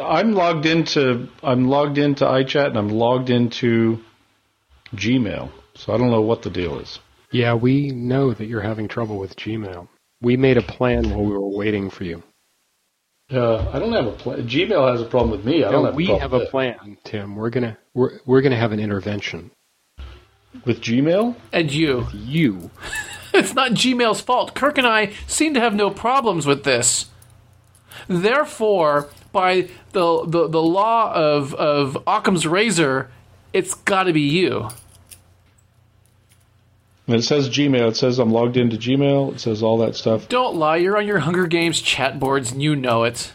I'm logged into I'm logged into iChat and I'm logged into Gmail. So I don't know what the deal is. Yeah, we know that you're having trouble with Gmail. We made a plan while we were waiting for you. Uh, I don't have a plan. Gmail has a problem with me. I don't No, have. we a problem We have a it. plan, Tim. We're gonna we're we're gonna have an intervention. with Gmail. And you. You It's not Gmail's fault. Kirk and I seem to have no problems with this. Therefore, by the the, the law of, of Occam's razor, it's got to be you. And it says Gmail. It says I'm logged into Gmail. It says all that stuff. Don't lie. You're on your Hunger Games chat boards, and you know it.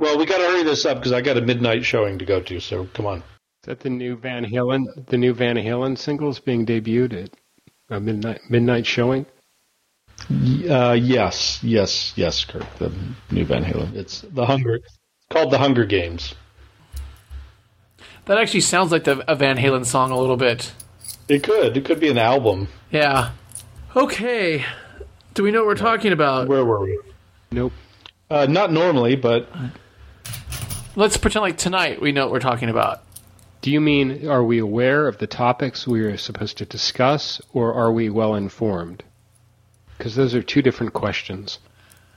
Well, we got to hurry this up because I got a midnight showing to go to. So come on. is that the new Van Halen the new Van Halen singles being debuted at a midnight midnight showing? Uh, yes, yes, yes, Kirk. The new Van Halen. It's the Hunger. It's called the Hunger Games. That actually sounds like the, a Van Halen song a little bit. It could. It could be an album. Yeah. Okay. Do we know what we're talking about? Where were we? Nope. Uh, not normally, but Let's pretend like tonight we know what we're talking about. Do you mean are we aware of the topics we are supposed to discuss, or are we well informed? Because those are two different questions.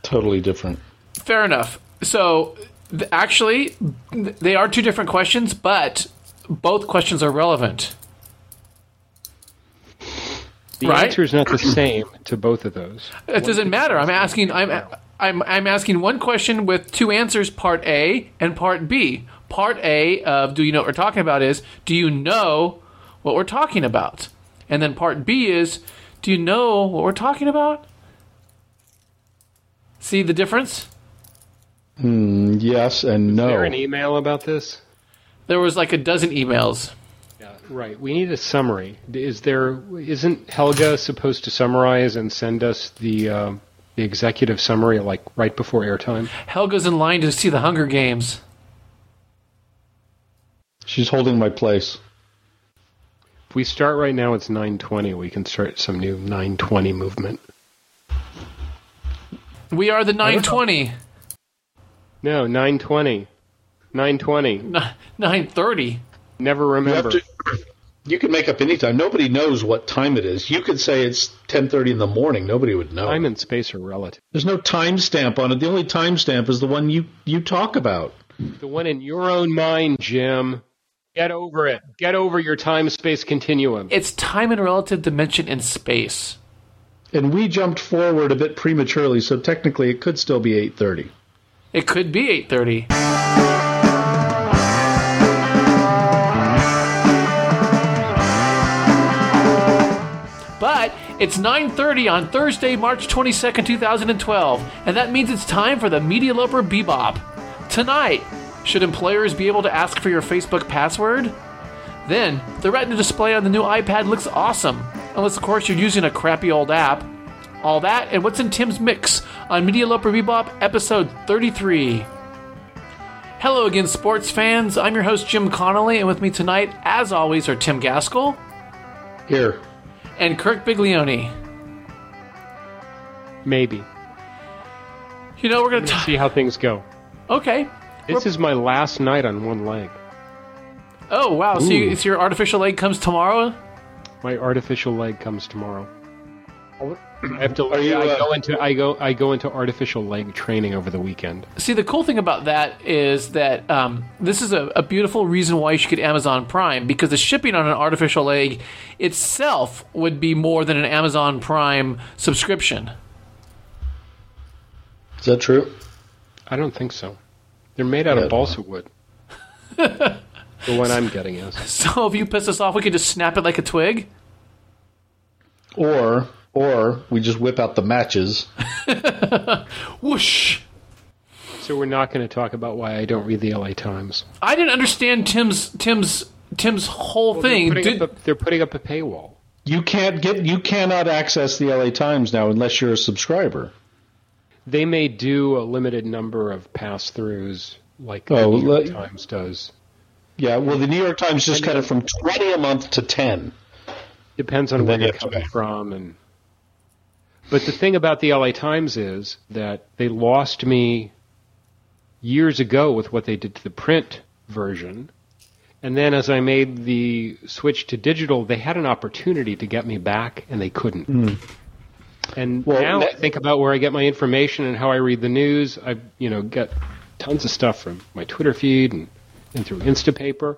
totally different. Fair enough. So, th- actually, they are two different questions, but both questions are relevant. The Right. answer is not the same to both of those. It doesn't matter. I'm asking. I'm. I'm. I'm asking one question with two answers. Part A and Part B. Part A of Do you know what we're talking about? Is Do you know what we're talking about? And then Part B is Do you know what we're talking about? See the difference? Yes and no. Is there an email about this? There was like a dozen emails. Yeah, right. We need a summary. Is there? Isn't Helga supposed to summarize and send us the um, the executive summary like right before airtime? Helga's in line to see the Hunger Games. She's holding my place. If we start right now, it's nine twenty. We can start some new nine twenty movement. We are the nine twenty. Nine twenty. 920. 930. Never You, remember. to, you can make up any time. Nobody knows what time it is. You could say it's 10:30 in the morning. Nobody would know. Time and space are relative. There's no timestamp on it. The only timestamp is the one you you talk about. The one in your own mind, Jim. Get over it. Get over your time space continuum. It's time and relative dimension in space. And we jumped forward a bit prematurely, so technically it could still be 8:30. It could be 8:30. But it's 9:30 on Thursday, March 22nd, 2012, and that means it's time for the Media Loper Bebop. Tonight, should employers be able to ask for your Facebook password? Then, the retina display on the new iPad looks awesome, unless of course you're using a crappy old app. All that and what's in Tim's mix on Media Loper Bebop episode 33. Hello again, sports fans. I'm your host, Jim Connolly, and with me tonight, as always, are Tim Gaskell Here. and Kirk Biglione. Maybe. You know, we're going to See how things go. Okay. This is my last night on one leg. Oh, wow. So, you, so your artificial leg comes tomorrow? My artificial leg comes tomorrow. I have to. Are you, I uh, go into. I go. I go into artificial leg training over the weekend. See, the cool thing about that is that um, this is a, a beautiful reason why you should get Amazon Prime because the shipping on an artificial leg itself would be more than an Amazon Prime subscription. Is that true? I don't think so. They're made out Yeah. of balsa wood. the one I'm getting is. So if you piss us off, we could just snap it like a twig. Or or we just whip out the matches. Whoosh! So we're not going to talk about why I don't read the LA Times. I didn't understand Tim's Tim's Tim's whole thing. They're putting, Did- up a, they're putting up a paywall. You can't get you cannot access the LA Times now unless you're a subscriber. They may do a limited number of pass throughs, like Oh, the New York let- Times does. Yeah, well the New York Times just cut it from 20 a month to 10. Depends on And where you you're coming from, and but the thing about the LA Times is that they lost me years ago with what they did to the print version. And then as I made the switch to digital, they had an opportunity to get me back and they couldn't. Mm. And Well, now I think about where I get my information and how I read the news. I, you know, get tons of stuff from my Twitter feed and, and through Instapaper.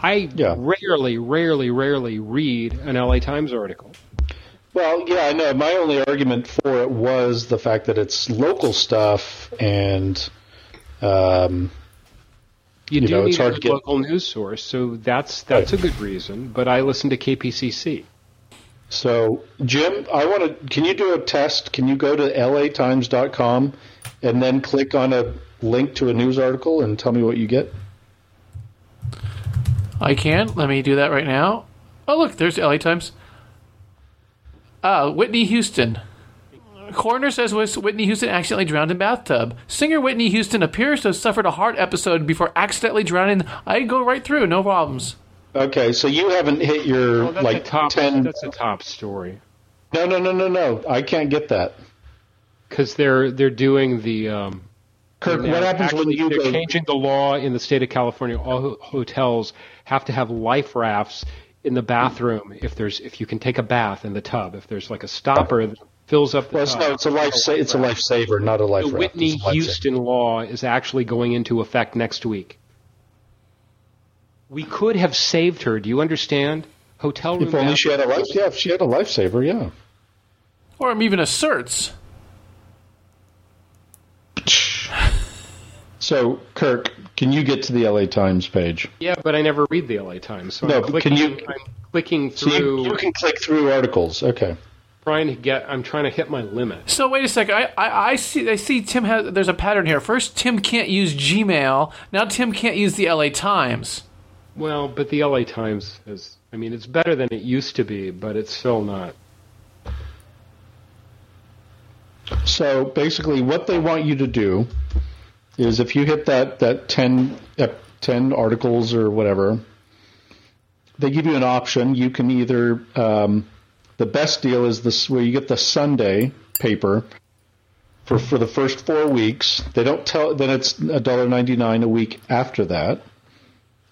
I Yeah. rarely, rarely, rarely read an LA Times article. Well, yeah, I know. My only argument for it was the fact that it's local stuff, and um, You, You do know, need it's a hard to get- local news source, so that's that's a good reason. But I listen to KPCC. so Jim, I want to. Can you do a test? Can you go to latimes.com and then click on a link to a news article and tell me what you get? I can. Let me do that right now. Oh, look, there's LA Times. Uh, Whitney Houston. Coroner says Whitney Houston accidentally drowned in bathtub. Singer Whitney Houston appears to have suffered a heart episode before accidentally drowning. I go right through, no problems. Okay, so you haven't hit your Well, like top. ten. That's a top story No, no, no, no, no. I can't get that. because they're they're doing the. Um, Kirk, what happens when you they're go? changing the law in the state of California? All hotels have to have life rafts in the bathroom if there's if you can take a bath in the tub. If there's like a stopper that fills up the Well, it's, tub. no, it's a life. Sa- it's a lifesaver, not a life. the raft. Whitney It's a lifesaver. Houston law is actually going into effect next week. We could have saved her. Do you understand? Hotel room. If only she had a life. bathrooms- Yeah, if she had a lifesaver. Yeah. Or even asserts. So, Kirk, can you get to the LA Times page? Yeah, but I never read the LA Times, so No, I'm clicking, can you- I'm clicking So through, you, you can click through articles. Okay. trying to get. I'm trying to hit my limit. So wait a second. I, I, I see. I see. Tim has. There's a pattern here. First, Tim can't use Gmail. Now, Tim can't use the LA Times. Well, but the LA Times is. I mean, it's better than it used to be, but it's still not. So basically, what they want you to do is if you hit that that 10, uh, 10 articles or whatever, they give you an option. You can either um, the best deal is this where you get the Sunday paper for for the first four weeks. They don't tell. Then it's $1.99 a week after that.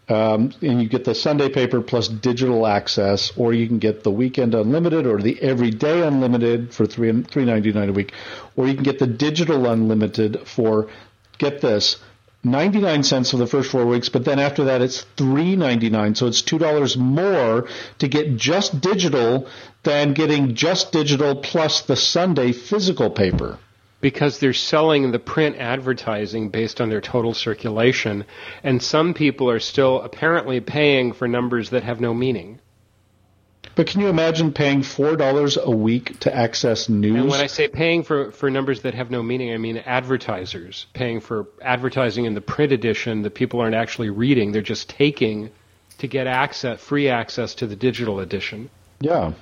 Um, and you get the Sunday paper plus digital access, or you can get the weekend unlimited or the everyday unlimited for three three ninety nine a week, or you can get the digital unlimited for get this ninety nine cents for the first four weeks, but then after that it's three ninety nine, so it's two dollars more to get just digital than getting just digital plus the Sunday physical paper. because they're selling the print advertising based on their total circulation, and some people are still apparently paying for numbers that have no meaning. But can you imagine paying four dollars a week to access news? And when I say paying for, for numbers that have no meaning, I mean advertisers paying for advertising in the print edition that people aren't actually reading. They're just taking to get access, free access to the digital edition. Yeah.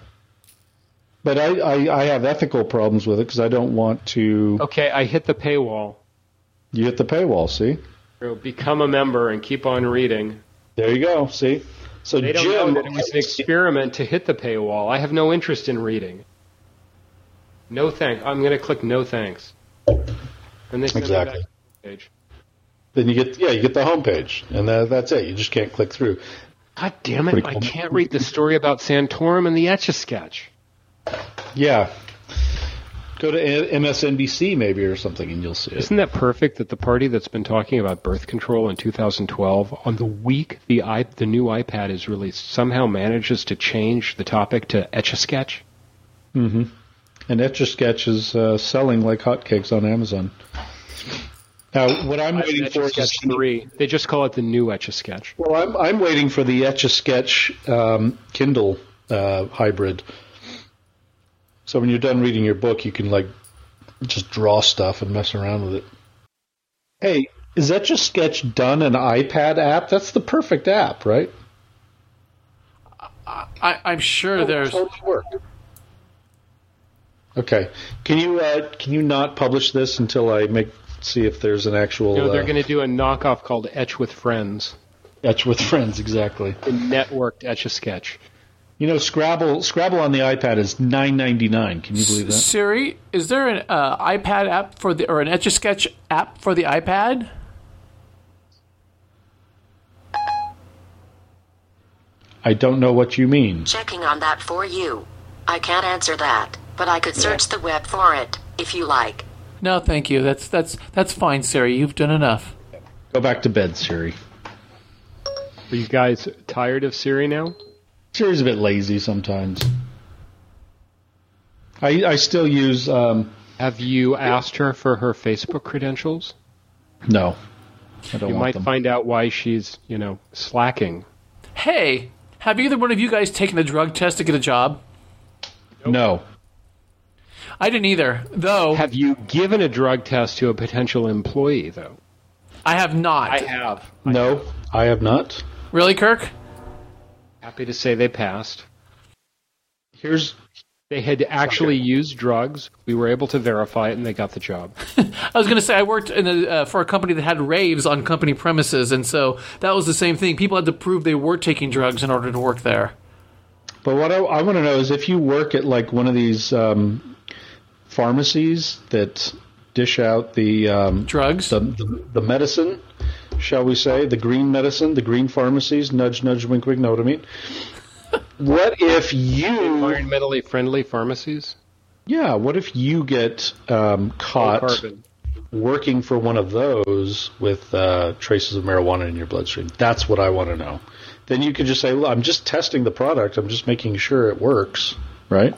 But I, I, I have ethical problems with it because I don't want to. Okay, I hit the paywall. You hit the paywall, see? Become a member and keep on reading. There you go, see? So They don't Jim, know that it was an experiment to hit the paywall. I have no interest in reading. No thanks. I'm going to click no thanks. And they send me back Exactly. to the page. then you get yeah, you get the homepage, and that, that's it. You just can't click through. God damn it! Pretty I cool. can't read the story about Santorum and the Etch a Sketch. Yeah. Go to MSNBC maybe or something, and you'll see it. Isn't that perfect that the party that's been talking about birth control in 2012, on the week the i the new iPad is released, somehow manages to change the topic to Etch a Sketch? Mm-hmm. And Etch a Sketch is uh, selling like hotcakes on Amazon. Now, what I'm waiting Etch for a is Sketch 3. They just call it the new Etch a Sketch. Well, I'm I'm waiting for the Etch a Sketch um, Kindle uh, hybrid. So when you're done reading your book, you can like just draw stuff and mess around with it. Hey, is that a Sketch done an iPad app? That's the perfect app, right? I, I'm sure there's. Totally work. Okay, can you uh, can you not publish this until I make see if there's an actual No, they're uh, going to do a knockoff called Etch with Friends, Etch with Friends? Exactly. the networked Etch a Sketch. You know, Scrabble Scrabble on the iPad is nine ninety nine. Can you believe that? Siri, is there an uh, iPad app for the or an Etch a Sketch app for the iPad? I don't know what you mean. Checking on that for you. I can't answer that, but I could search yeah. the web for it if you like. No, thank you. That's that's that's fine, Siri. You've done enough. Go back to bed, Siri. Are you guys tired of Siri now? Siri's a bit lazy sometimes. I I still use um, Have you asked her for her Facebook credentials? no. I don't You want might them. find out why she's, you know, slacking. Hey, have either one of you guys taken a drug test to get a job? no. I didn't either, though. Have you given a drug test to a potential employee, though? I have not. I have. No, I have not. Really, Kirk? Happy to say they passed. Here's They had actually used drugs. We were able to verify it, and they got the job. I was going to say I worked in a, uh, for a company that had raves on company premises, and so that was the same thing. People had to prove they were taking drugs in order to work there. But what I, I want to know is if you work at like one of these um, pharmacies that dish out the, um, Drugs? the, the the medicine, shall we say, the green medicine, the green pharmacies, nudge, nudge, wink, wink, know what I mean? What if you, Environmentally friendly pharmacies? yeah, what if you get um, caught working for one of those with uh, traces of marijuana in your bloodstream? That's what I want to know. Then you could just say, "Look, I'm just testing the product. I'm just making sure it works." Right?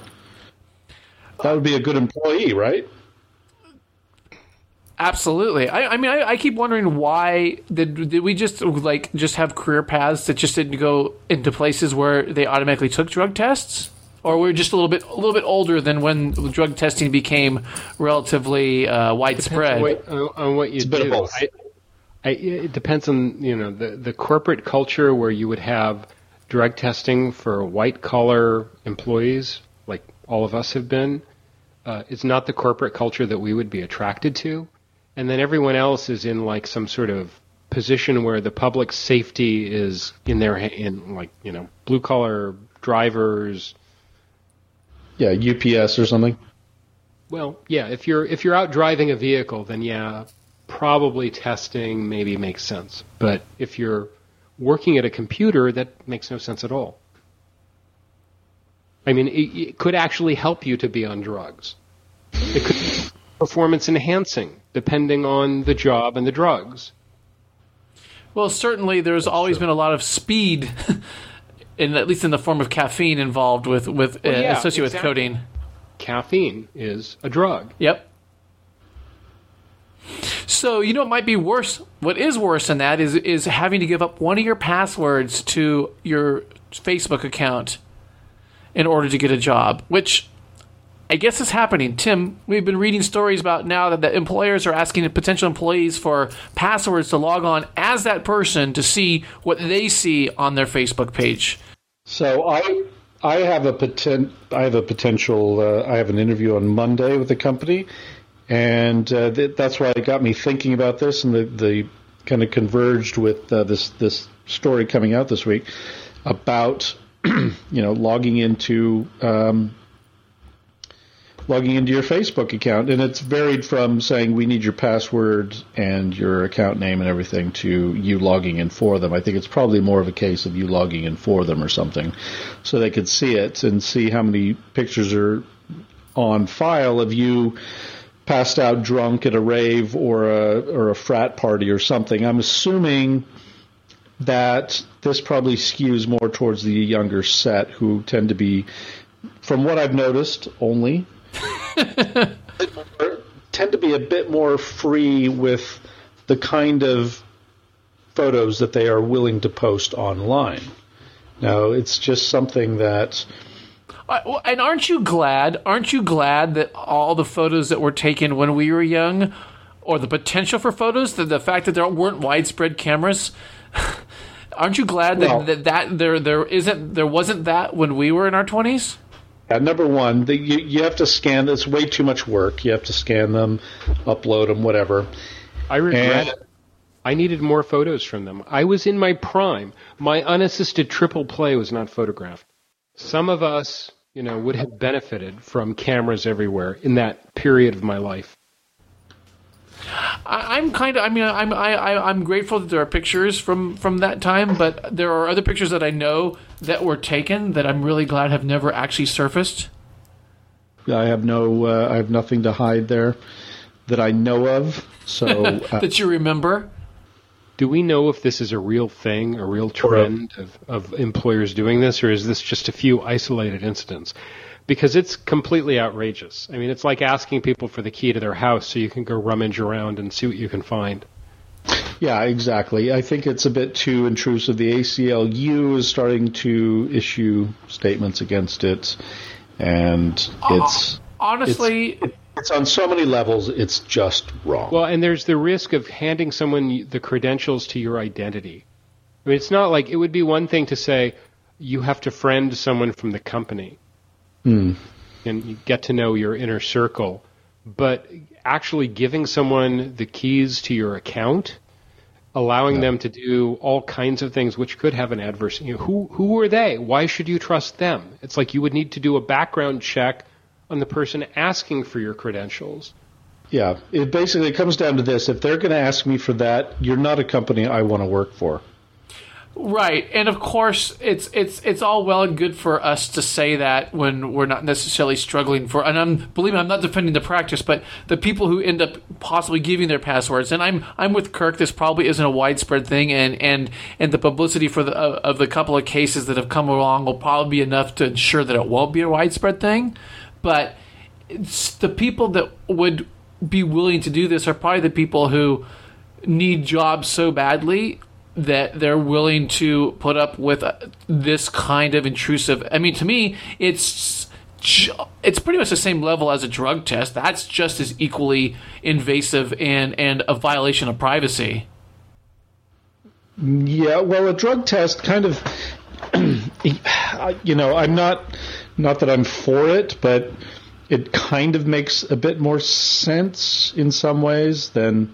That would be a good employee, right? Absolutely. I, I mean, I, I keep wondering why did did we just like just have career paths that just didn't go into places where they automatically took drug tests, or we're just a little bit a little bit older than when drug testing became relatively uh, widespread. on what, on- on what you a bit of do. both. I, I, it depends on you know the the corporate culture where you would have drug testing for white collar employees, like all of us have been. Uh, it's not the corporate culture that we would be attracted to, and then everyone else is in like some sort of position where the public safety is in their in like you know blue collar drivers. Yeah, UPS or something. Well, yeah, if you're if you're out driving a vehicle, then yeah, probably testing maybe makes sense. But if you're working at a computer, that makes no sense at all. I mean, it, it could actually help you to be on drugs. It could be performance enhancing, depending on the job and the drugs. Well, certainly there's always been a lot of speed, in at least in the form of caffeine involved with with Well, uh, associated exactly. with codeine. Caffeine is a drug. Yep. So you know what might be worse. What is worse than that is is having to give up one of your passwords to your Facebook account in order to get a job, which I guess is happening. Tim, we've been reading stories about now that the employers are asking potential employees for passwords to log on as that person to see what they see on their Facebook page. So I I have a poten- I have a potential uh, I have an interview on Monday with the company, and uh, th- that's why it got me thinking about this, and the the kind of converged with uh, this this story coming out this week about you know logging into um, logging into your Facebook account, and it's varied from saying we need your password and your account name and everything to you logging in for them. I think it's probably more of a case of you logging in for them or something, so they could see it and see how many pictures are on file of you passed out drunk at a rave or a or a frat party or something. I'm assuming that this probably skews more towards the younger set who tend to be from what I've noticed only tend to be a bit more free with the kind of photos that they are willing to post online. Now, it's just something that Uh, well, And aren't you glad? Aren't you glad that all the photos that were taken when we were young, or the potential for photos, the, the fact that there weren't widespread cameras, aren't you glad that, Well- that that there there isn't there wasn't that when we were in our twenties? Uh, number one, the, you, you have to scan. It's way too much work. You have to scan them, upload them, whatever. I regret And- it. I needed more photos from them. I was in my prime. My unassisted triple play was not photographed. Some of us, you know, would have benefited from cameras everywhere in that period of my life. I, I'm kind of. I mean, I'm I, I, I'm grateful that there are pictures from from that time, but there are other pictures that I know that were taken that I'm really glad have never actually surfaced. I have no, uh, I have nothing to hide there that I know of. So uh, that you remember. Do we know if this is a real thing, a real trend of, of employers doing this, or is this just a few isolated incidents? Because it's completely outrageous. I mean, it's like asking people for the key to their house so you can go rummage around and see what you can find. Yeah, exactly. I think it's a bit too intrusive. The ACLU is starting to issue statements against it, and oh, it's Honestly, it's, it's on so many levels. It's just wrong. Well, and there's the risk of handing someone the credentials to your identity. I mean, it's not like it would be one thing to say you have to friend someone from the company Hmm. and you get to know your inner circle, but actually giving someone the keys to your account, allowing them to do all kinds of things which could have an adverse. You know, who who are they? Why should you trust them? It's like you would need to do a background check on the person asking for your credentials. yeah, it basically comes down to this: if they're going to ask me for that, you're not a company I want to work for. Right, and of course, it's it's it's all well and good for us to say that when we're not necessarily struggling for. And I'm believe me, I'm not defending the practice, but the people who end up possibly giving their passwords, and I'm I'm with Kirk. This probably isn't a widespread thing, and and and the publicity for the of, of the couple of cases that have come along will probably be enough to ensure that it won't be a widespread thing. But it's the people that would be willing to do this are probably the people who need jobs so badly that they're willing to put up with uh, this kind of intrusive. I mean, to me, it's it's pretty much the same level as a drug test. That's just as equally invasive and and a violation of privacy. Yeah, well, a drug test kind of, you know, I'm not, not that I'm for it, but it kind of makes a bit more sense in some ways than,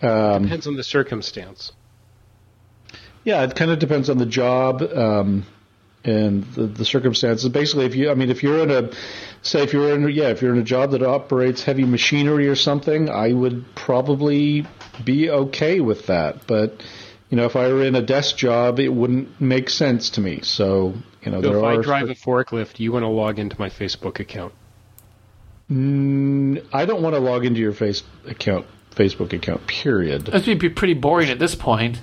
um, Depends on the circumstance. Yeah, it kind of depends on the job um, and the, the circumstances. Basically, if you, I mean, if you're in a, say, if you're in, yeah, if you're in a job that operates heavy machinery or something, I would probably be okay with that, but. You know, if I were in a desk job, it wouldn't make sense to me. So, you know, So there if are I drive a forklift, you want to log into my Facebook account. Mm, I don't want to log into your face account, Facebook account. Period. That's be pretty boring at this point.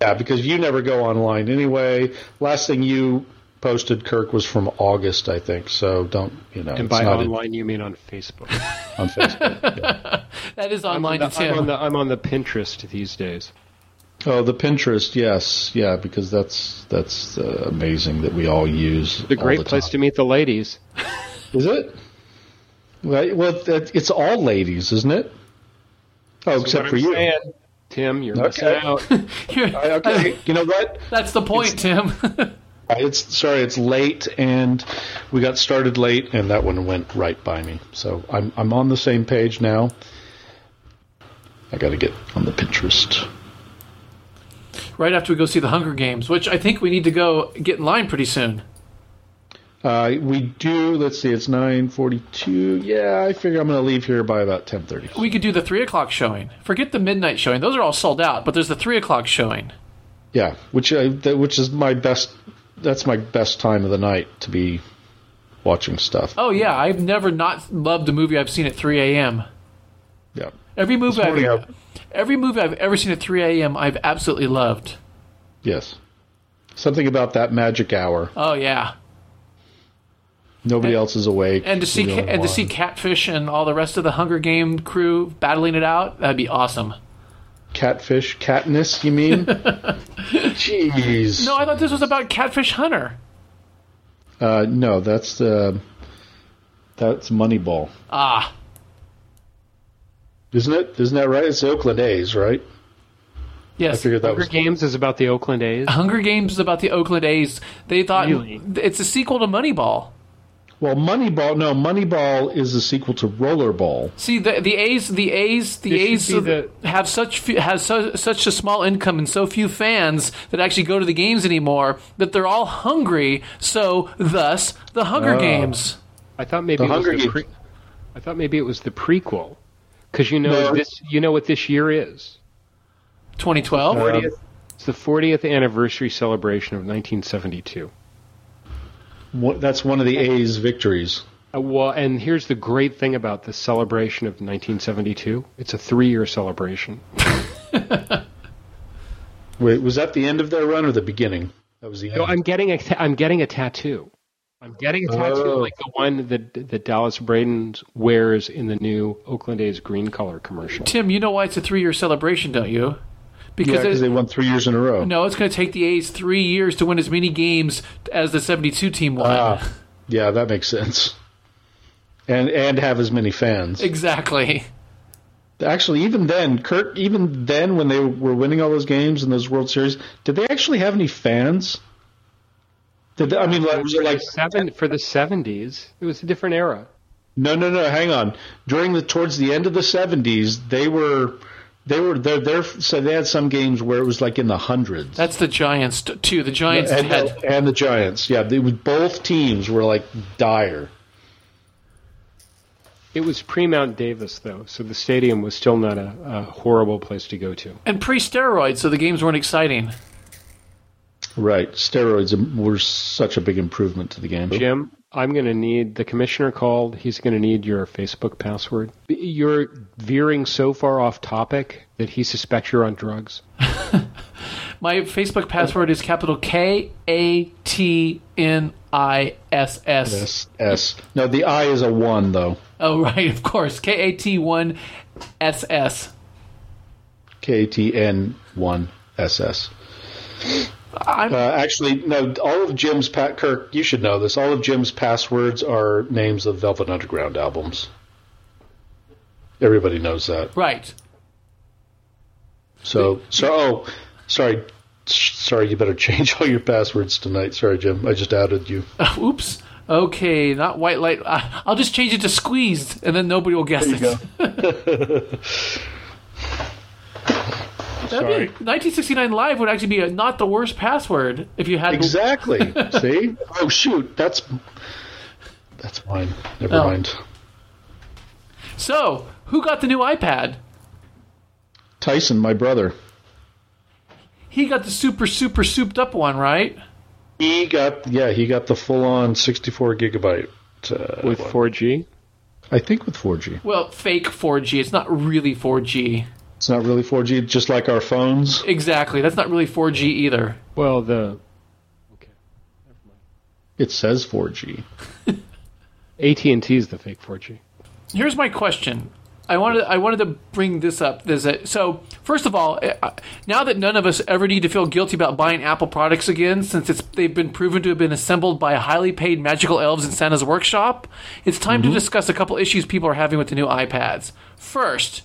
Yeah, because you never go online anyway. Last thing you posted, Kirk, was from August, I think. So don't you know? And by not in- online, you mean on Facebook. on Facebook. yeah. That is I'm, online on to the, I'm, on the, I'm on the Pinterest these days. Oh, the Pinterest, yes, yeah, because that's that's uh, amazing that we all use. The great place to meet the ladies. Is it? Well, well, it's all ladies, isn't it? Oh, except for I'm you. saying, Tim, you're Okay. missing out. Here- I- okay, you know what? that's the point, Tim. It's sorry, it's late, and we got started late, and that one went right by me. So I'm I'm on the same page now. I got to get on the Pinterest. right after we go see the Hunger Games, which I think we need to go get in line pretty soon. Uh, we do. Let's see, it's nine forty-two. Yeah, I figure I'm going to leave here by about ten thirty. We could do the three o'clock showing. Forget the midnight showing; those are all sold out. But there's the three o'clock showing. Yeah, which I, which is my best. That's my best time of the night to be watching stuff. Oh yeah, I've never not loved a movie I've seen at three a.m. Yeah. Every movie This morning I've every movie I've ever seen at three a.m. I've absolutely loved. Yes. Something about that magic hour. Oh yeah, Nobody else is awake. and to see You're the only and to see. Catfish and all the rest of the Hunger Game crew battling it out, that'd be awesome. catfish, Katniss. You mean? Jeez. No, I thought this was about Catfish Hunter. Uh, no, that's uh, that's Moneyball, Ah, isn't it? Isn't that right? It's the Oakland A's, right? I yes. figured that Hunger was. Games is about the Oakland A's. Hunger Games is about the Oakland A's. They thought Really? it's a sequel to Moneyball. Well, Moneyball. No, Moneyball is a sequel to Rollerball. See the the A's the A's the This A's be the- have such few, has so, such a small income and so few fans that actually go to the games anymore that they're all hungry. So thus the Hunger Oh. Games. I thought maybe The it was Hunger the Games. pre- I thought maybe it was the prequel Because you know No. this. You know what this year is. 2012. Uh, 40th, it's the 40th anniversary celebration of 1972. What, that's one of the A's victories. Uh, well, and here's the great thing about the celebration of 1972. It's a three-year celebration. Wait, was that the end of their run or the beginning? That was the end. No, I'm getting a ta- I'm getting a tattoo. I'm getting a tattoo Oh. like the one that that Dallas Braden wears in the new Oakland A's green color commercial. Tim, you know why it's a three-year celebration, don't you? Yeah, Because because it- they won three years in a row. no, it's going to take the A's three years to win as many games as the 72 team won. Ah, yeah, that makes sense. And and have as many fans. Exactly. Actually, even then, Kurt, even then, when they were winning all those games in those World Series, did they actually have any fans? Did they, I mean, like, was it like Seven for the 70s. It was a different era. no, no, no? Hang on. During the towards the end of the seventies, they were they were they're, they're so they had some games where it was like in the hundreds. That's the Giants t- too. The Giants and, had and the Giants, yeah, they, would- both teams were like dire. It was pre Mount Davis though, so the stadium was still not a, a horrible place to go to. and pre-steroids, so the games weren't exciting. Right, steroids were such a big improvement to the game. Jim, I'm going to need the commissioner called. He's going to need your Facebook password. You're veering so far off topic that he suspects you're on drugs. My Facebook password is capital K A T N I S S. S S. No, the I is a one though. Oh right, of course. K A T one S S. K T N one S S. I'm Uh, actually, no. All of Jim's Pat Kirk, you should know this. All of Jim's passwords are names of Velvet Underground albums. Everybody knows that. right. So, so oh, sorry, sorry. You better change all your passwords tonight. Sorry, Jim. I just outed you. Oops. Okay, not white light. I'll just change it to squeezed, and then nobody will guess it. That'd Sorry. be, 1969 Live would actually be a, not the worst password if you had. Exactly. See? Oh shoot, that's that's mine. Never Oh. mind. So, who got the new iPad? Tyson, my brother. He got the super, super souped up one, right? He got yeah, he got the full on 64 gigabyte. Uh, With 4G? I think with 4G. Well, fake 4G. It's not really 4G. It's not really 4G, just like our phones. Exactly. That's not really 4G either. Well, the okay, Never mind. It says 4G. AT&T is the fake 4G. Here's my question. I wanted I wanted to bring this up. There's a, so first of all, uh, now that none of us ever need to feel guilty about buying Apple products again, since it's they've been proven to have been assembled by highly paid magical elves in Santa's workshop, it's time to discuss a couple issues people are having with the new iPads. First,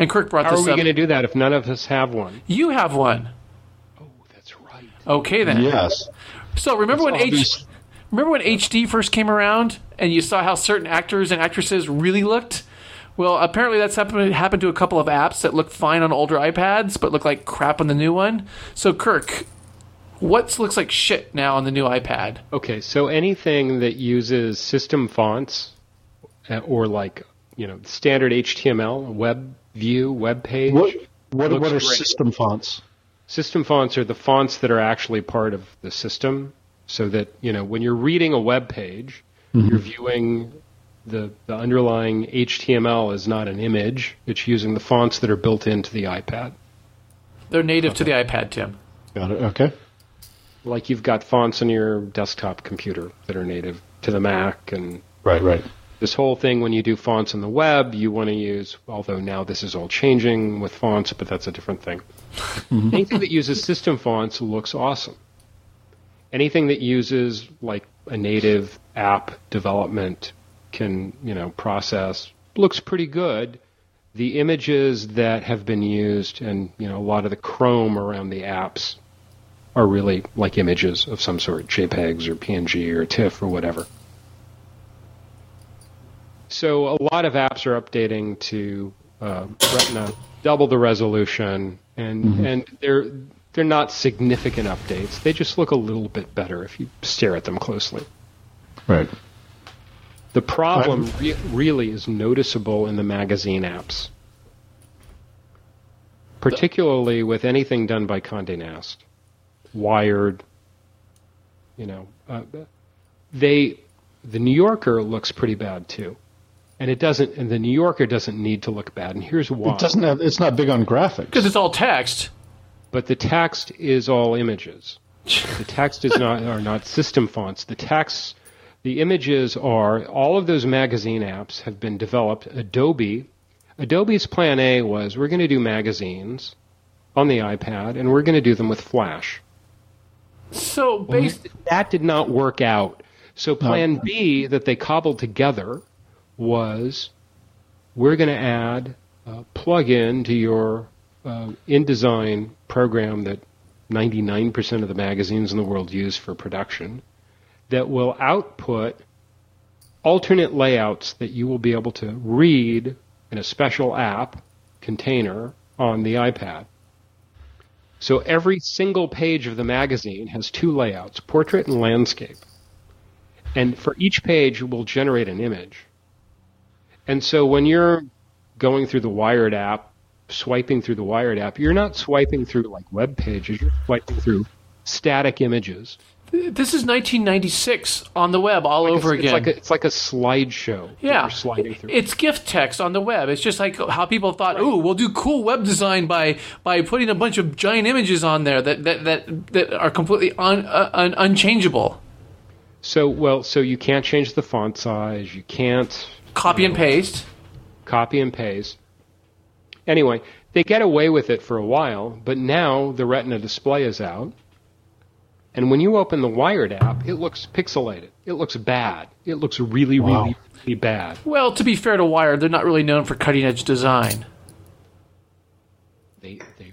and Kirk brought How are we going to do that if none of us have one? you have one. Oh, that's right. Okay then. Yes. So remember when H, obvious. remember when HD first came around and you saw how certain actors and actresses really looked? Well, apparently that's happened happened to a couple of apps that looked fine on older iPads but look like crap on the new one. So Kirk, what looks like shit now on the new iPad? Okay, so anything that uses system fonts uh, or like, you know, standard HTML, web view, web page. What what, what are great. system fonts? System fonts are the fonts that are actually part of the system so that, you know, when you're reading a web page, mm-hmm. you're viewing the, the underlying HTML is not an image. It's using the fonts that are built into the iPad. They're native to the iPad, Tim. Got it. Okay. Like you've got fonts on your desktop computer that are native to the Mac and Right, right. This whole thing when you do fonts on the web, you want to use, although now this is all changing with fonts, but that's a different thing. Mm-hmm. Anything that uses system fonts looks awesome. Anything that uses like a native app development can, you know, process looks pretty good. The images that have been used and, you know, a lot of the Chrome around the apps are really like images of some sort, JPEGs or PNG or TIFF or whatever. So a lot of apps are updating to uh, Retina, double the resolution, and and they're they're not significant updates. They just look a little bit better if you stare at them closely. Right. The problem re- really is noticeable in the magazine apps. particularly with anything done by Condé Nast, Wired. You know, uh, they the New Yorker looks pretty bad too, and it doesn't. And the New Yorker doesn't need to look bad, and here's why. It doesn't have. It's not big on graphics. Because it's all text. but the text is all images. The text is not are not system fonts. The text, the images are all of those magazine apps have been developed. Adobe, Adobe's plan A was we're going to do magazines on the iPad and we're going to do them with Flash. So based That did not work out. So plan B that they cobbled together was we're going to add a plug-in to your uh, InDesign program that 99% of the magazines in the world use for production that will output alternate layouts that you will be able to read in a special app container on the iPad. So every single page of the magazine has two layouts, portrait and landscape. And for each page, we'll generate an image. And so when you're going through the Wired app, swiping through the Wired app, you're not swiping through like web pages, you're swiping through static images. this is 1996 on the web all over it's, again. It's like a, it's like a slideshow. that yeah, you're sliding through. it's gift text on the web. It's just like how people thought, "Ooh, we'll do cool web design by by putting a bunch of giant images on there that that that, that are completely un, uh, un, unchangeable." so well, so you can't change the font size. You can't Copy and paste. copy and paste. Anyway, they get away with it for a while, but now the Retina display is out. And when you open the Wired app, it looks pixelated. It looks bad. It looks really, Wow. really, really bad. Well, to be fair to Wired, they're not really known for cutting edge design. They, they,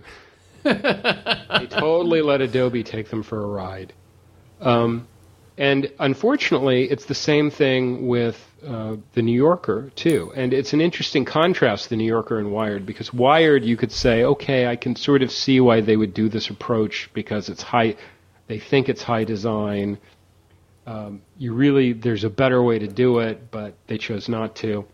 they totally let Adobe take them for a ride. Um, and unfortunately, it's the same thing with uh, the New Yorker too. And it's an interesting contrast, the New Yorker and Wired, because Wired, you could say, okay, I can sort of see why they would do this approach because it's high. They think it's high design. Um, you really, there's a better way to do it, but they chose not to.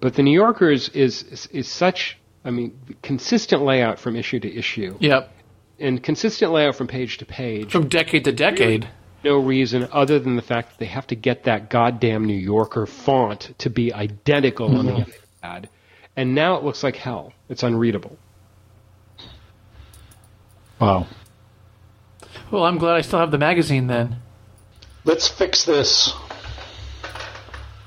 But the New Yorker is is, is, such. I mean, consistent layout from issue to issue, Yep, and consistent layout from page to page from decade to decade. No reason other than the fact that they have to get that goddamn New Yorker font to be identical on the ad. And now it looks like hell. It's unreadable. Wow. Well, I'm glad I still have the magazine then. Let's fix this.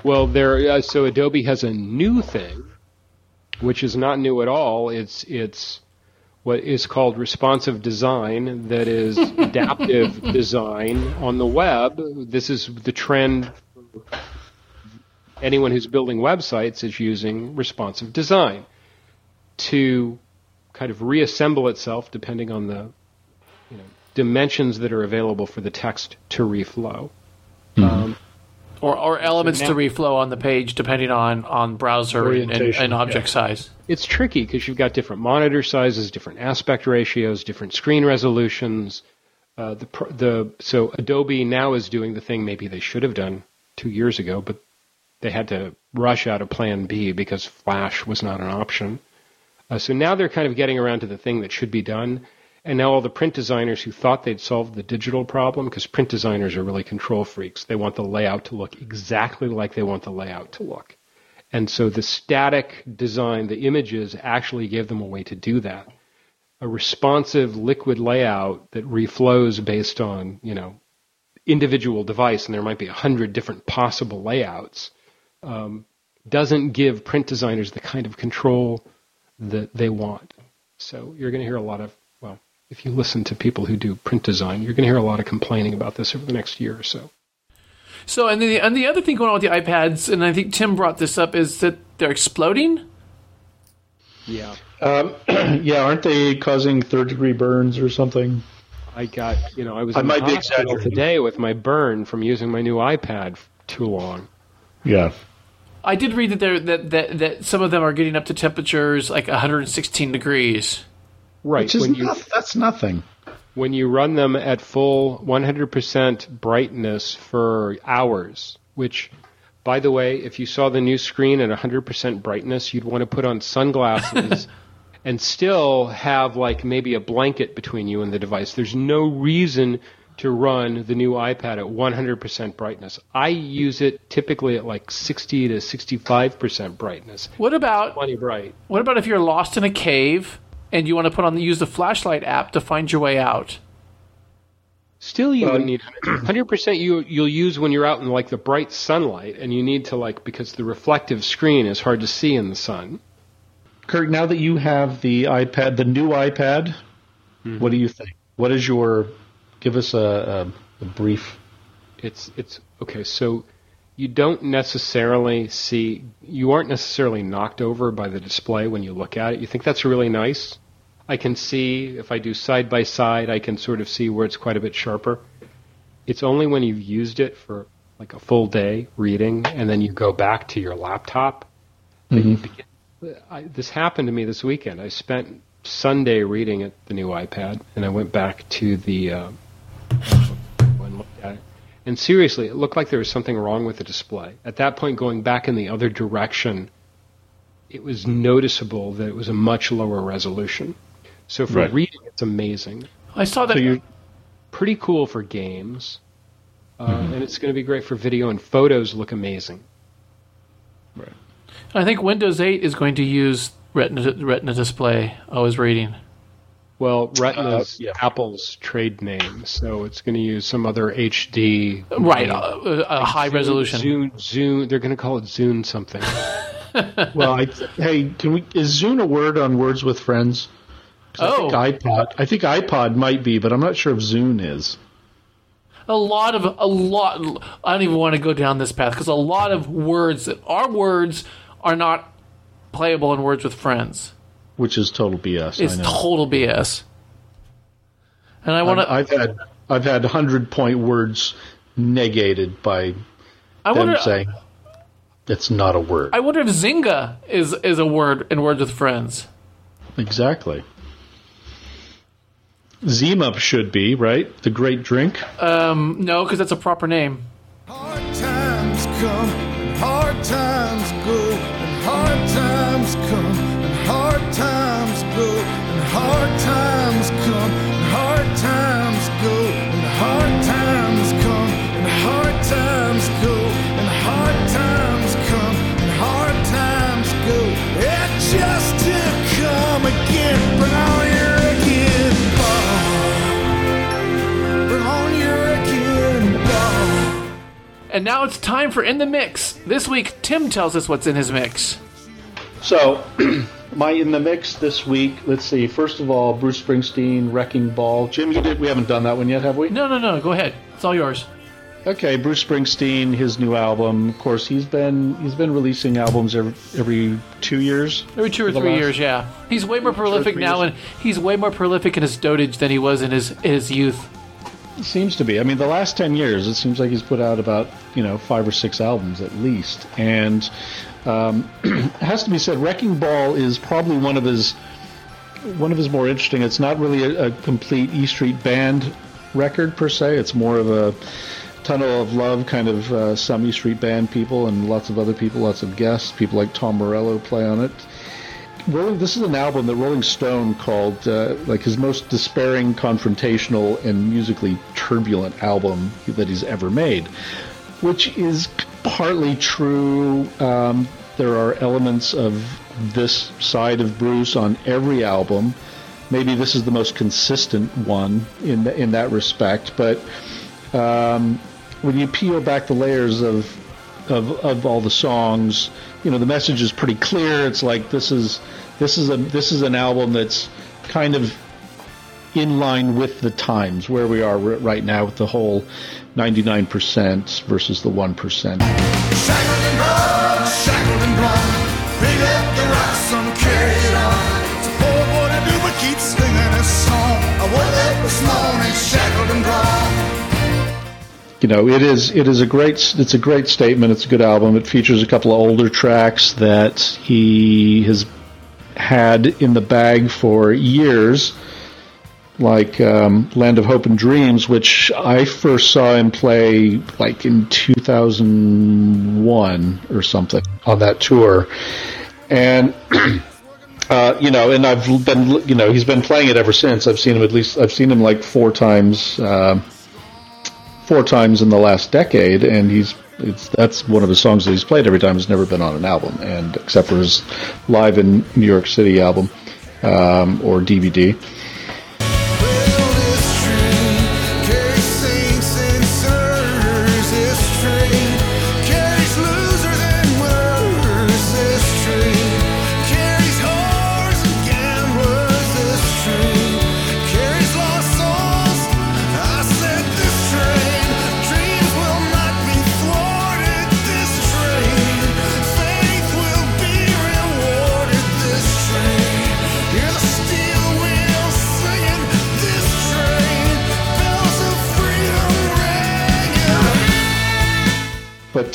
Well, there. Uh, so Adobe has a new thing, which is not new at all. It's it's what is called responsive design. That is adaptive design on the web. This is the trend. Anyone who's building websites is using responsive design to kind of reassemble itself depending on the you know, dimensions that are available for the text to reflow. Um, Or, or elements now- to reflow on the page depending on, on browser and, and, object yeah. size. it's tricky because you've got different monitor sizes, different aspect ratios, different screen resolutions. Uh, the the so Adobe now is doing the thing maybe they should have done two years ago, but they had to rush out a Plan B because Flash was not an option. Uh, so now they're kind of getting around to the thing that should be done. And now all the print designers who thought they'd solved the digital problem, because print designers are really control freaks, they want the layout to look exactly like they want the layout to look. And so the static design, the images actually gave them a way to do that. A responsive liquid layout that reflows based on, you know, individual device, and there might be a hundred different possible layouts, um, doesn't give print designers the kind of control that they want. So you're going to hear a lot of, if you listen to people who do print design, you're going to hear a lot of complaining about this over the next year or so. So, and the, and the other thing going on with the iPads, and I think Tim brought this up, is that they're exploding. Yeah. Um, yeah, aren't they causing third degree burns or something? I got, you know, I was I in might the be hospital exaggerating. today with my burn from using my new iPad too long. Yeah. I did read that there that, that that some of them are getting up to temperatures like 116 degrees. Right. Which is when you that's nothing. when you run them at full 100% brightness for hours, which by the way, if you saw the new screen at 100% brightness, you'd want to put on sunglasses and still have like maybe a blanket between you and the device. There's no reason to run the new iPad at 100% brightness. I use it typically at like 60 to 65% brightness. What about Plenty bright. what about if you're lost in a cave and you want to put on the, use the flashlight app to find your way out? Still, you Well, need 100%. You you'll use when you're out in like the bright sunlight, and you need to like because the reflective screen is hard to see in the sun. Kurt, now that you have the iPad, the new iPad, mm-hmm. what do you think? What is your? Give us a, a, a brief. It's it's okay. So you don't necessarily see you aren't necessarily knocked over by the display when you look at it. You think that's really nice. I can see if I do side by side, I can sort of see where it's quite a bit sharper. It's only when you've used it for like a full day reading, and then you go back to your laptop. that you begin- I, this happened to me this weekend. I spent Sunday reading at the new iPad, and I went back to the uh, and looked at it. And seriously, it looked like there was something wrong with the display. At that point, going back in the other direction, it was noticeable that it was a much lower resolution. So for Right. reading, it's amazing. I saw that. So you Pretty cool for games. Uh, And it's going to be great for video, and photos look amazing. Right. I think Windows 8 is going to use Retina Retina display. I was reading. Well, Retina's Uh, yeah. Apple's trade name, so it's going to use some other HD. Right, name. uh, a high resolution. Zune, Zune. They're going to call it Zune something. well, I, hey, can we? Is Zune a word on Words with Friends? Oh. I think oh. iPod. I think iPod might be, but I'm not sure if Zune is. a lot of a lot. I don't even want to go down this path because a lot of words that are words are not playable in Words with Friends. Which is total BS. It's total BS. And I want to. I've had I've had hundred point words negated by I them wonder. saying it's not a word. I wonder if Zynga is is a word in Words with Friends. exactly. Zima should be right. The great drink. Um, no, because that's a proper name. Hard times come And now it's time for In the Mix. This week, Tim tells us what's in his mix. So, my in the mix this week. Let's see. First of all, Bruce Springsteen, Wrecking Ball. Jim, you did. We haven't done that one yet, have we? No, no, no. Go ahead. It's all yours. Okay, Bruce Springsteen, his new album. Of course, he's been he's been releasing albums every, every two years. Every two or three last- years, yeah. He's way more prolific now, years. and he's way more prolific in his dotage than he was in his his youth. Seems to be. I mean, the last ten years, it seems like he's put out about you know five or six albums at least, and um, it has to be said, Wrecking Ball is probably one of his one of his more interesting. It's not really a, a complete E Street Band record per se. It's more of a Tunnel of Love kind of uh, some E Street Band people and lots of other people, lots of guests. People like Tom Morello play on it. Rolling, this is an album that Rolling Stone called uh, like his most despairing, confrontational, and musically turbulent album that he's ever made, which is partly true. Um, there are elements of this side of Bruce on every album. Maybe this is the most consistent one in in that respect, but um, when you peel back the layers of, of of all the songs, you know the message is pretty clear. It's like this is this is a this is an album that's kind of in line with the times where we are right now with the whole 99% versus the 1%. You know it is it is a great it's a great statement. It's a good album. It features a couple of older tracks that he has had in the bag for years like um, land of hope and dreams which i first saw him play like in 2001 or something on that tour. And Uh, you know, and I've been, you know, he's been playing it ever since. I've seen him at least, I've seen him like four times, uh, four times in the last decade, and he's, it's that's one of his songs that he's played every time. It's never been on an album, and except for his live in New York City album um, or DVD.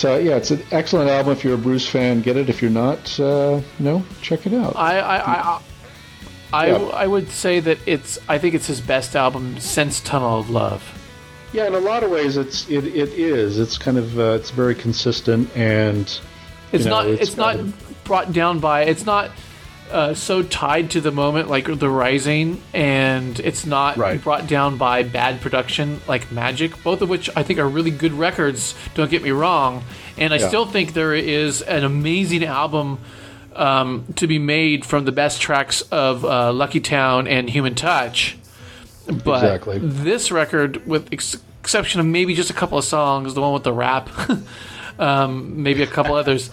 But uh, yeah, it's an excellent album. If you're a Bruce fan, get it. If you're not, uh, no, check it out. I I I, I, Yeah. I would say that it's I think it's his best album since Tunnel of Love. Yeah, in a lot of ways, it's it, it is. It's kind of uh, it's very consistent and It's know, not it's it's, not brought down by it's not uh, so tied to the moment like the rising and it's not Right. brought down by bad production like magic both of which i think are really good records don't get me wrong and i Yeah. still think there is an amazing album um, to be made from the best tracks of uh, lucky town and human touch but Exactly. this record with ex- exception of maybe just a couple of songs the one with the rap um, maybe a couple others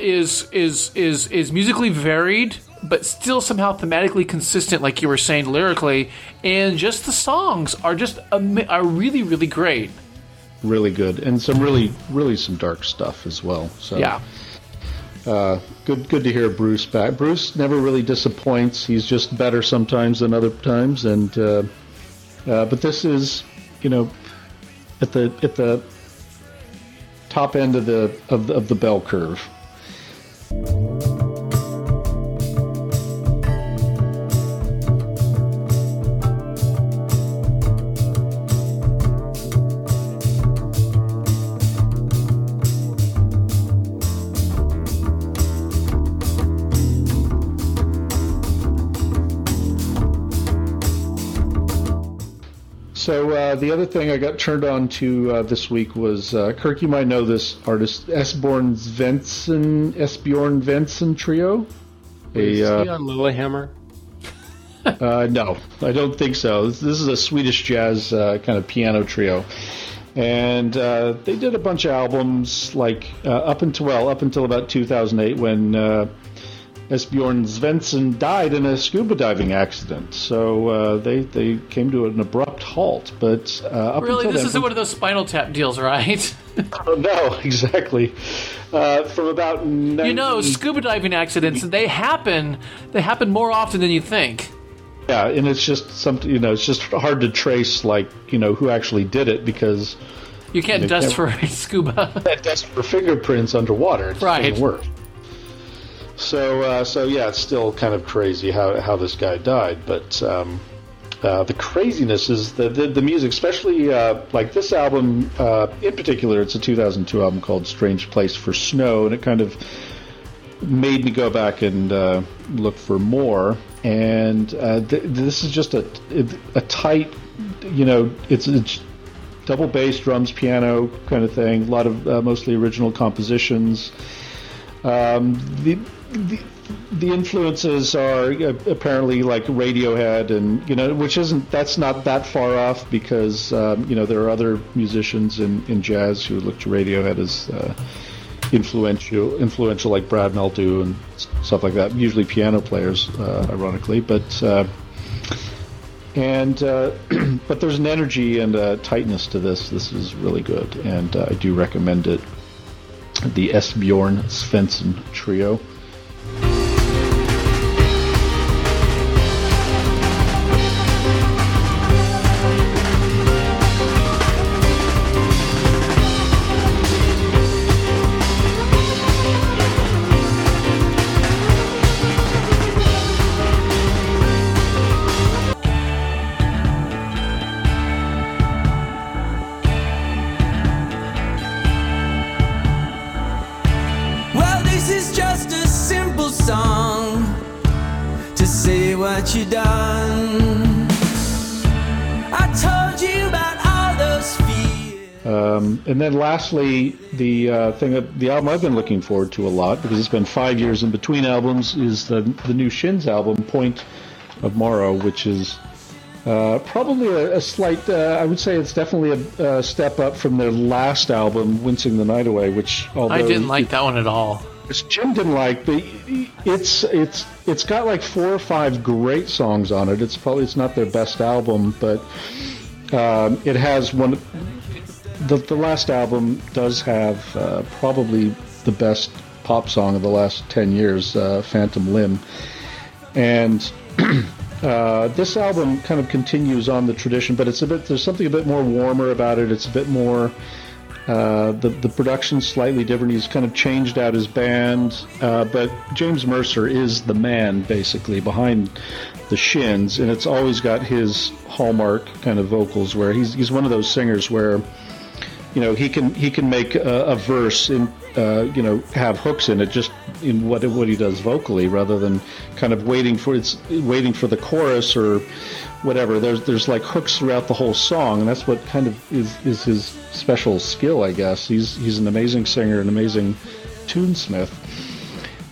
is is is is musically varied but still somehow thematically consistent like you were saying lyrically and just the songs are just are really really great really good, and some really really some dark stuff as well. So yeah uh, good good to hear Bruce back. Bruce never really disappoints. He's just better sometimes than other times, and uh, uh, but this is you know at the at the top end of the of the, of the bell curve. So uh, the other thing I got turned on to uh, this week was uh, Kirk. You might know this artist, Esbjorn Svensson, Esbjorn Svensson Trio. Is A, he uh, on Lillehammer? uh, no, I don't think so. This, this is a Swedish jazz uh, kind of piano trio, and uh, they did a bunch of albums like uh, up until well up until about 2008 when uh, Esbjorn Svensson died in a scuba diving accident. So uh, they they came to an abrupt halt. But uh, really this then, isn't one of those spinal tap deals right Oh, no, exactly. Uh, from about 90, you know scuba diving accidents they happen they happen more often than you think yeah, and it's just something you know, it's just hard to trace like you know who actually did it because you can't dust can't- for scuba that dust for fingerprints underwater. It Right. doesn't work. So, uh, so yeah, it's still kind of crazy how, how this guy died. But um, uh, the craziness is the, the, the music, especially uh, like this album uh, in particular. It's a 2002 album called "Strange Place for Snow," and it kind of made me go back and uh, look for more. And uh, th- this is just a a tight, you know, it's, it's double bass, drums, piano kind of thing. A lot of uh, mostly original compositions. Um, the, the the influences are uh, apparently like Radiohead, and you know, which isn't that's not that far off because um, you know there are other musicians in, in jazz who look to Radiohead as uh, influential, influential like Brad Mehldau and stuff like that. Usually piano players, uh, ironically, but. Uh, and uh, but there's an energy and a tightness to this. This is really good, and uh, I do recommend it. The Esbjorn Svensson Trio. And then lastly, the uh, thing that the album I've been looking forward to a lot because it's been five years in between albums is the the new Shins album, Port of Morrow, which is uh, probably a, a slight. Uh, I would say it's definitely a, a step up from their last album, Wincing the Night Away, which although I didn't like that one at all. Jim didn't like, but it's it's it's got like four or five great songs on it. It's probably it's not their best album, but um, it has one. The the last album does have uh, probably the best pop song of the last ten years, uh, "Phantom Limb," and. Uh, this album kind of continues on the tradition, but it's a bit. There's something a bit more warmer about it. It's a bit more uh, the the production's slightly different. He's kind of changed out his band, uh, but James Mercer is the man basically behind the Shins, and it's always got his hallmark kind of vocals. Where he's he's one of those singers where, you know, he can he can make a, a verse and uh, you know have hooks in it just in what what he does vocally, rather than kind of waiting for it's waiting for the chorus or whatever. There's there's like hooks throughout the whole song, and that's what kind of is is his special skill, I guess. He's he's an amazing singer, an amazing tunesmith,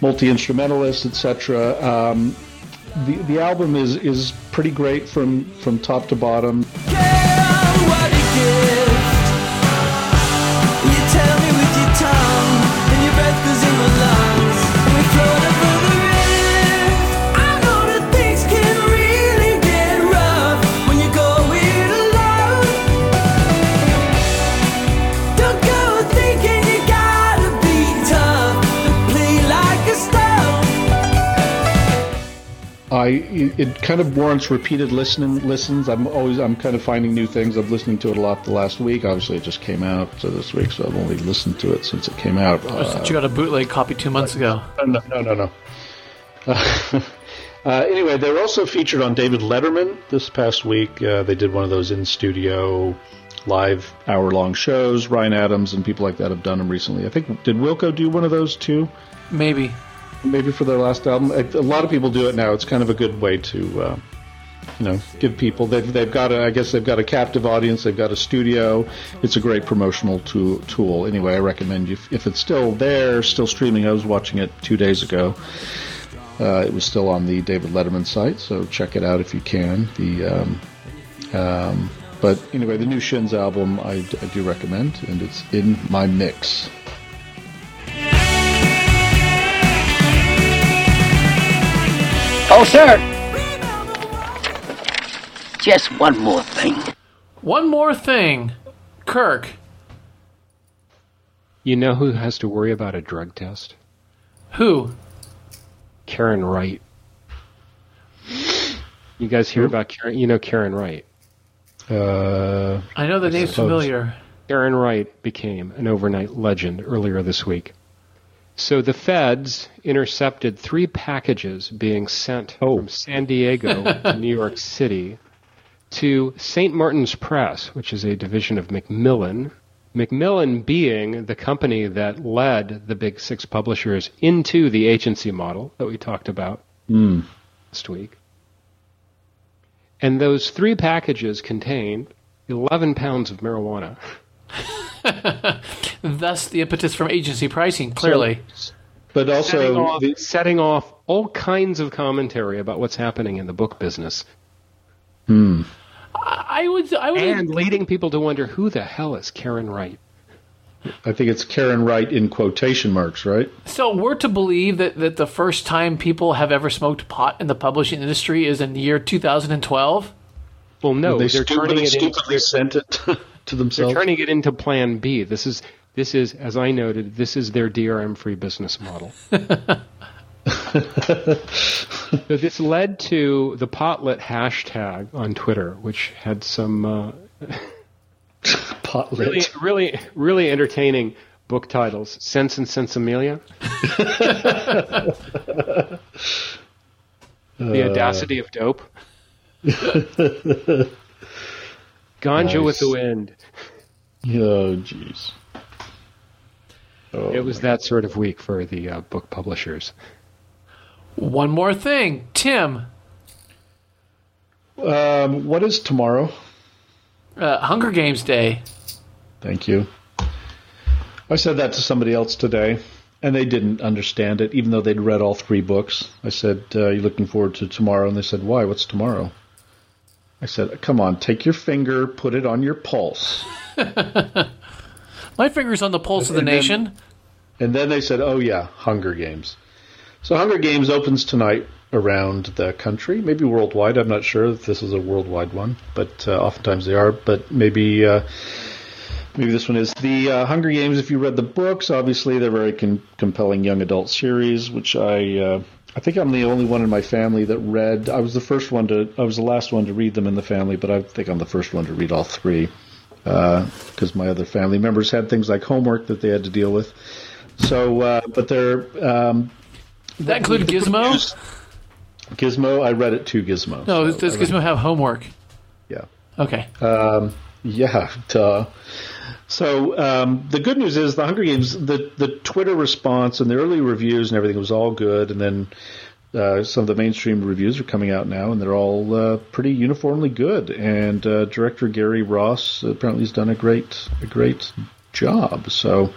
multi instrumentalist, etc. Um, the the album is is pretty great from from top to bottom. Girl, I it kind of warrants repeated listening listens. I'm always I'm kind of finding new things. I'm listening to it a lot the last week. Obviously, it just came out so this week, so I've only listened to it since it came out. Uh, you got a bootleg copy two months ago. no, no, no, no. Uh, uh, anyway, they were also featured on David Letterman this past week. Uh, they did one of those in studio live hour long shows. Ryan Adams and people like that have done them recently. I think did Wilco do one of those too? Maybe. Maybe for their last album. A lot of people do it now. It's kind of a good way to, uh, you know, give people they've they've got a I guess they've got a captive audience. They've got a studio. It's a great promotional tool. tool. Anyway, I recommend you if it's still there, still streaming. I was watching it two days ago. Uh, it was still on the David Letterman site, so check it out if you can. The um, um, but anyway, the new Shins album I, I do recommend, and it's in my mix. Oh, sir. Just one more thing. One more thing. Kirk, You know who has to worry about a drug test? who? Karen Wright. You guys hear about Karen? You know Karen Wright. Uh, I know the name's suppose. familiar. Karen Wright became an overnight legend earlier this week. So the feds intercepted three packages being sent Oh. from San Diego to New York City to St. Martin's Press, which is a division of Macmillan. Macmillan being the company that led the big six publishers into the agency model that we talked about hmm. last week. And those three packages contained 11 pounds of marijuana. Thus, the impetus from agency pricing, clearly. but setting also off, the, setting off all kinds of commentary about what's happening in the book business hmm. I would, I would, and leading people to wonder who the hell is Karen Wright? I think it's Karen Wright in quotation marks, right? so we're to believe that, that the first time people have ever smoked pot in the publishing industry is in the year 2012? Well, no, they are turning stupidly, it into, stupidly sent it to they're themselves. turning it into Plan B. This is this is as I noted, this is their DRM free business model. so this led to the potlit hashtag on Twitter, which had some uh, Pot really, really, really entertaining book titles. Sense and Sensibilia. the audacity of dope. Ganja with the wind. Oh, jeez. Oh, It was that sort of week for the uh, book publishers. One more thing. Tim, Um, what is tomorrow? Uh, Hunger Games Day. Thank you. I said that to somebody else today, and they didn't understand it, even though they'd read all three books. I said, uh, "You looking forward to tomorrow?" And they said, "Why? What's tomorrow?" I said, "Come on, take your finger, put it on your pulse." My finger's on the pulse of the And then- nation. And then they said, "Oh yeah, Hunger Games." So Hunger Games opens tonight around the country, maybe worldwide. I'm not sure if this is a worldwide one, but uh, oftentimes they are. But maybe uh, maybe this one is the uh, Hunger Games. If you read the books, obviously they're very con- compelling young adult series, which I uh, I think I'm the only one in my family that read. I was the first one to. I was the last one to read them in the family, but I think I'm the first one to read all three because my other family members had things like homework that they had to deal with. So, uh, but they're um, That included Gizmo. Gizmo. I read it to Gizmo. No, so does Gizmo have homework? Yeah. Okay. Yeah, duh. So um, the good news is the Hunger Games, the the Twitter response and the early reviews and everything was all good, and then uh, some of the mainstream reviews are coming out now, and they're all uh, pretty uniformly good. And uh, director Gary Ross apparently has done a great a great job. So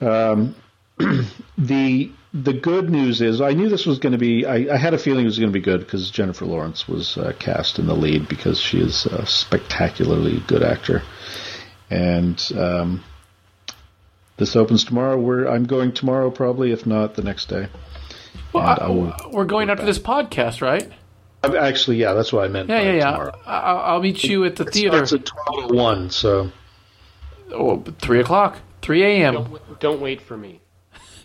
um, the the good news is I knew this was going to be. I, I had a feeling it was going to be good because Jennifer Lawrence was uh, cast in the lead because she is a spectacularly good actor, and um, this opens tomorrow. Where I'm going tomorrow, probably if not the next day. Well, And I- I will- we're going after this podcast, right? Uh, Actually, yeah, that's what I meant. Yeah, by yeah, yeah. Tomorrow. I- I'll meet you at the It theater. It's at twelve oh one. So Oh, three o'clock, three a.m. Don't, don't wait for me.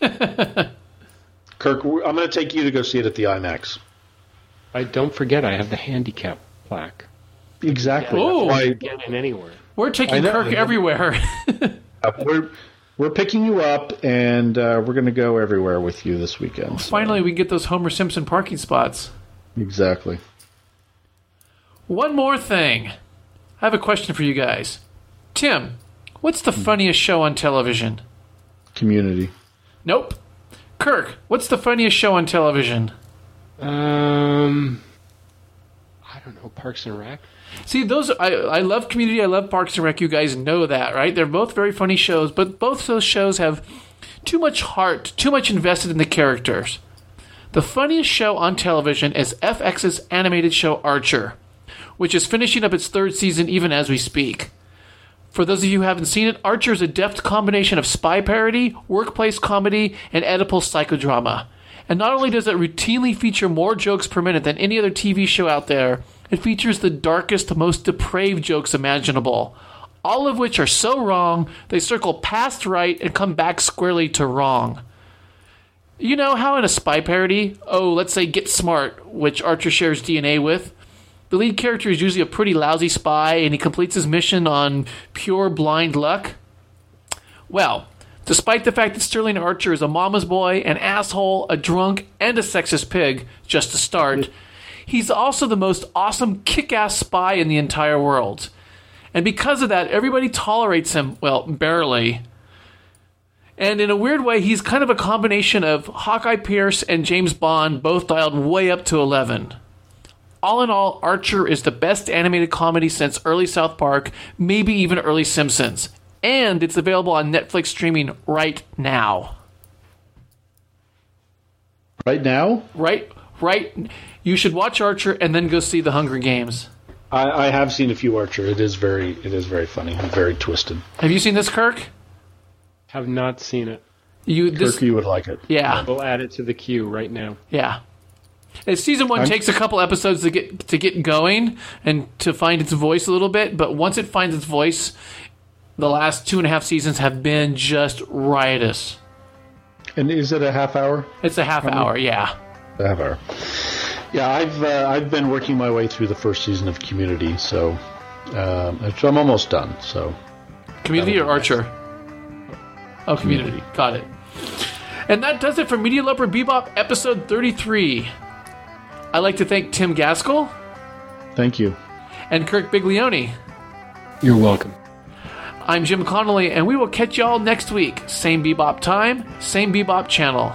Kirk, I'm going to take you to go see it at the IMAX. I don't forget I have the handicap plaque. Exactly. Oh. That's why Get in anywhere. We're taking know. Kirk everywhere. We're we're picking you up, and uh, we're going to go everywhere with you this weekend. so- Finally, we can get those Homer Simpson parking spots. exactly. One more thing. I have a question for you guys. Tim, what's the funniest show on television? Community. Nope. Kirk, what's the funniest show on television? Um, I don't know. Parks and Rec. See, those I I love Community. I love Parks and Rec. You guys know that, right? They're both very funny shows, but both those shows have too much heart, too much invested in the characters. The funniest show on television is FX's animated show Archer, which is finishing up its third season even as we speak. For those of you who haven't seen it, Archer is a deft combination of spy parody, workplace comedy, and Oedipal psychodrama. And not only does it routinely feature more jokes per minute than any other TV show out there, it features the darkest, most depraved jokes imaginable. All of which are so wrong, they circle past right and come back squarely to wrong. You know how in a spy parody, oh, let's say Get Smart, which Archer shares DNA with, the lead character is usually a pretty lousy spy and he completes his mission on pure blind luck? Well, despite the fact that Sterling Archer is a mama's boy, an asshole, a drunk, and a sexist pig, just to start, he's also the most awesome kick ass spy in the entire world. And because of that, everybody tolerates him, well, barely. And in a weird way, he's kind of a combination of Hawkeye Pierce and James Bond, both dialed way up to 11. All in all, Archer is the best animated comedy since early South Park, maybe even early Simpsons. And it's available on Netflix streaming right now. Right now, Right? Right? You should watch Archer and then go see The Hunger Games. I, I have seen a few Archer. It is very it is very funny and very twisted. Have you seen this, Kirk? Have not seen it. You this Kirk, you would like it. yeah. We'll add it to the queue right now. Yeah. And season one I'm- takes a couple episodes to get to get going and to find its voice a little bit, but once it finds its voice, the last two and a half seasons have been just riotous. And is it a half hour? It's a half hour, yeah. A half hour. Yeah, I've uh, I've been working my way through the first season of Community, so um, I'm almost done. So Community or That'll Archer? Oh, community. Got it. And that does it for Media Lover Bebop episode 33. I'd like to thank Tim Gaskell thank you. and Kirk Biglione. You're welcome. I'm Jim Connolly, and we will catch y'all next week. Same Bebop time, same Bebop channel.